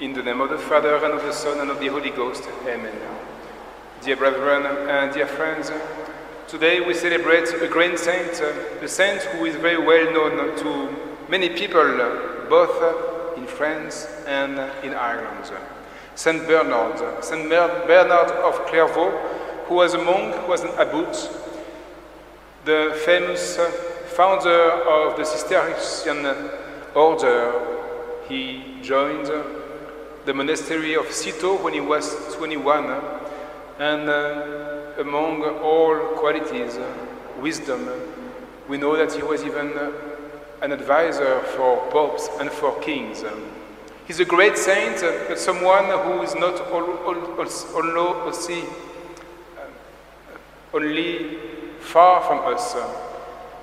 In the name of the Father, and of the Son, and of the Holy Ghost. Amen. Dear brethren and dear friends, uh, today we celebrate a great saint, uh, a saint who is very well known to many people, both in France and in Ireland. Saint Bernard, Saint Bernard of Clairvaux, who was a monk, who was an abbot, the famous founder of the Cistercian order. He joined the monastery of Cîteaux when he was 21, and uh, among all qualities, uh, wisdom, we know that he was even uh, an advisor for popes and for kings. He's a great saint, but someone who is not only far from us.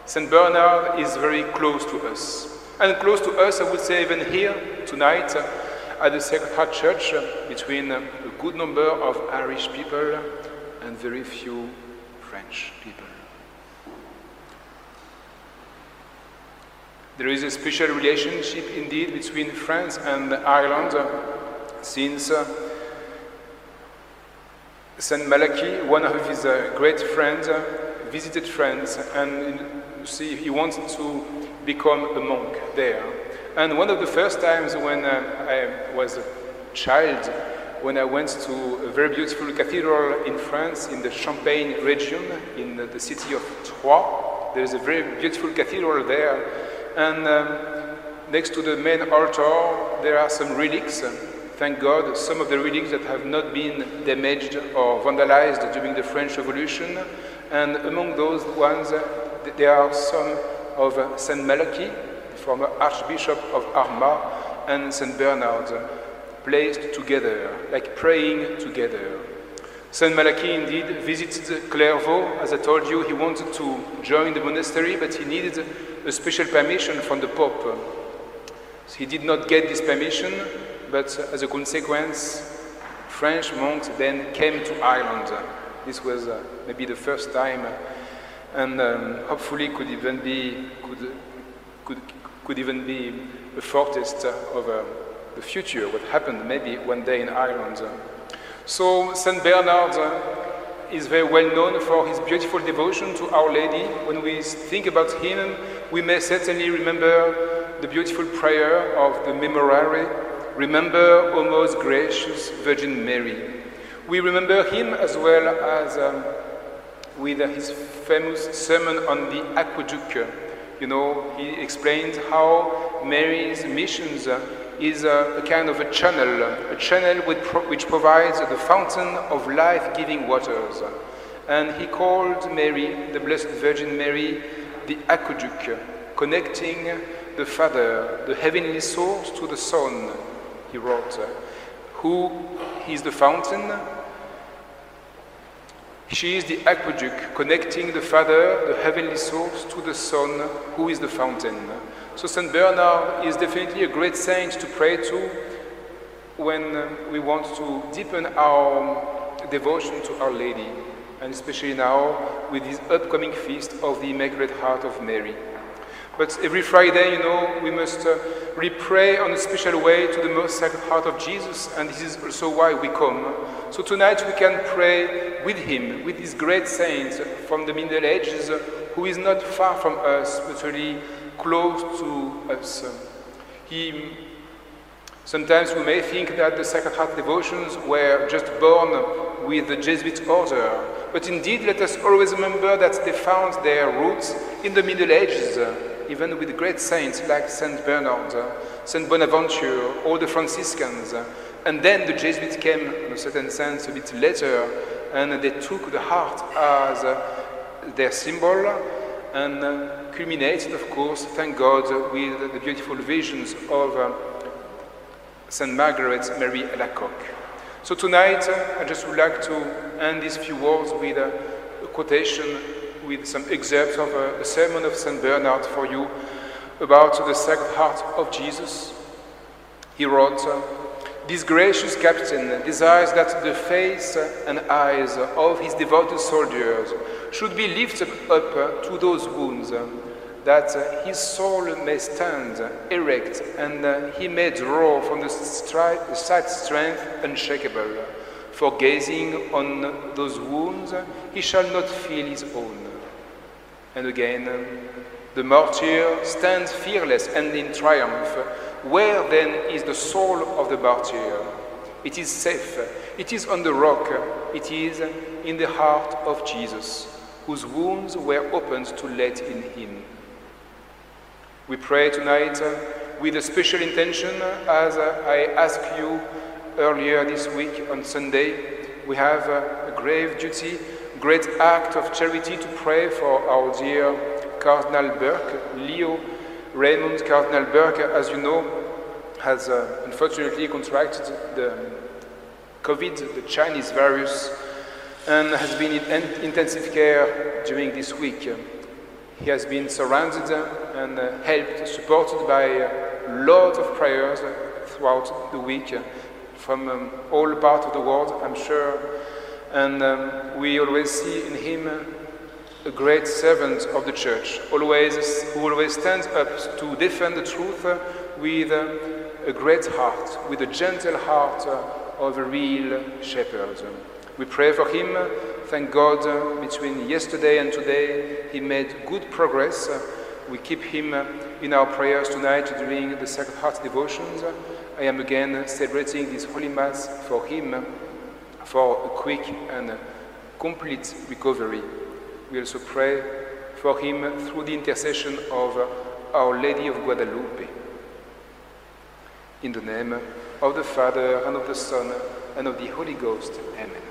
St. Bernard is very close to us. And close to us, I would say, even here tonight at the Sacred Heart Church, between a good number of Irish people and very few French people. There is a special relationship indeed between France and Ireland since uh, Saint Malachy, one of his uh, great friends, visited France and see he wanted to become a monk there. And one of the first times when uh, I was a child, when I went to a very beautiful cathedral in France, in the Champagne region, in the city of Troyes, there is a very beautiful cathedral there. And um, next to the main altar, there are some relics. Thank God, some of the relics that have not been damaged or vandalized during the French Revolution. And among those ones, uh, there are some of uh, Saint Malachy, former Archbishop of Armagh, and Saint Bernard, uh, placed together, like praying together. Saint Malachy indeed visited Clairvaux. As I told you, he wanted to join the monastery, but he needed a special permission from the Pope. So he did not get this permission, but as a consequence, French monks then came to Ireland. This was uh, maybe the first time, and um, hopefully could even be could, could, could even be a foretaste of uh, the future, what happened maybe one day in Ireland. So Saint Bernard uh, is very well known for his beautiful devotion to Our Lady. When we think about him, we may certainly remember the beautiful prayer of the Memorare, Remember, O most gracious Virgin Mary. We remember him as well as um, with his famous sermon on the aqueduct. You know, he explained how Mary's missions is a, a, kind of a channel, a channel pro which provides the fountain of life-giving waters. And he called Mary, the Blessed Virgin Mary, the aqueduct, connecting the Father, the heavenly source, to the Son, he wrote, who is the fountain. She is the aqueduct connecting the Father, the heavenly source, to the Son, who is the fountain. So Saint Bernard is definitely a great saint to pray to when we want to deepen our devotion to Our Lady, and especially now with this upcoming feast of the Immaculate Heart of Mary. But every Friday, you know, we must uh, re-pray on a special way to the most sacred heart of Jesus, and this is also why we come. So tonight we can pray with him, with this great saint from the Middle Ages, who is not far from us, but really close to us. He, sometimes we may think that the Sacred Heart devotions were just born with the Jesuit order, but indeed let us always remember that they found their roots in the Middle Ages, even with great saints like Saint Bernard, Saint Bonaventure, all the Franciscans. And then the Jesuits came, in a certain sense, a bit later, and they took the heart as their symbol and culminated, of course, thank God, with the beautiful visions of uh, St. Margaret Mary Alacoque. So tonight, I just would like to end these few words with a quotation, with some excerpts of a, a sermon of St. Bernard for you about the Sacred Heart of Jesus. He wrote, this gracious captain desires that the face and eyes of his devoted soldiers should be lifted up to those wounds that uh, his soul may stand erect and uh, he may draw from the side strength unshakable. For gazing on those wounds, he shall not feel his own. And again, the martyr stands fearless and in triumph. Where then is the soul of the martyr? It is safe, it is on the rock, it is in the heart of Jesus, whose wounds were opened to let in him. We pray tonight with a special intention, as I asked you earlier this week on Sunday. We have a grave duty, great act of charity to pray for our dear Cardinal Burke, Leo Raymond Cardinal Burke, as you know, has uh, unfortunately contracted the COVID, the Chinese virus, and has been in intensive care during this week. He has been surrounded and uh, helped, supported by uh, lots of prayers throughout the week from um, all parts of the world, I'm sure. And um, we always see in him a great servant of the church, always, who always stands up to defend the truth with a great heart, with a gentle heart of a real shepherd. We pray for him. Thank God, between yesterday and today, he made good progress. We keep him in our prayers tonight during the Sacred Heart devotions. I am again celebrating this Holy Mass for him for a quick and complete recovery. We also pray for him through the intercession of Our Lady of Guadalupe. In the name of the Father, and of the Son, and of the Holy Ghost. Amen.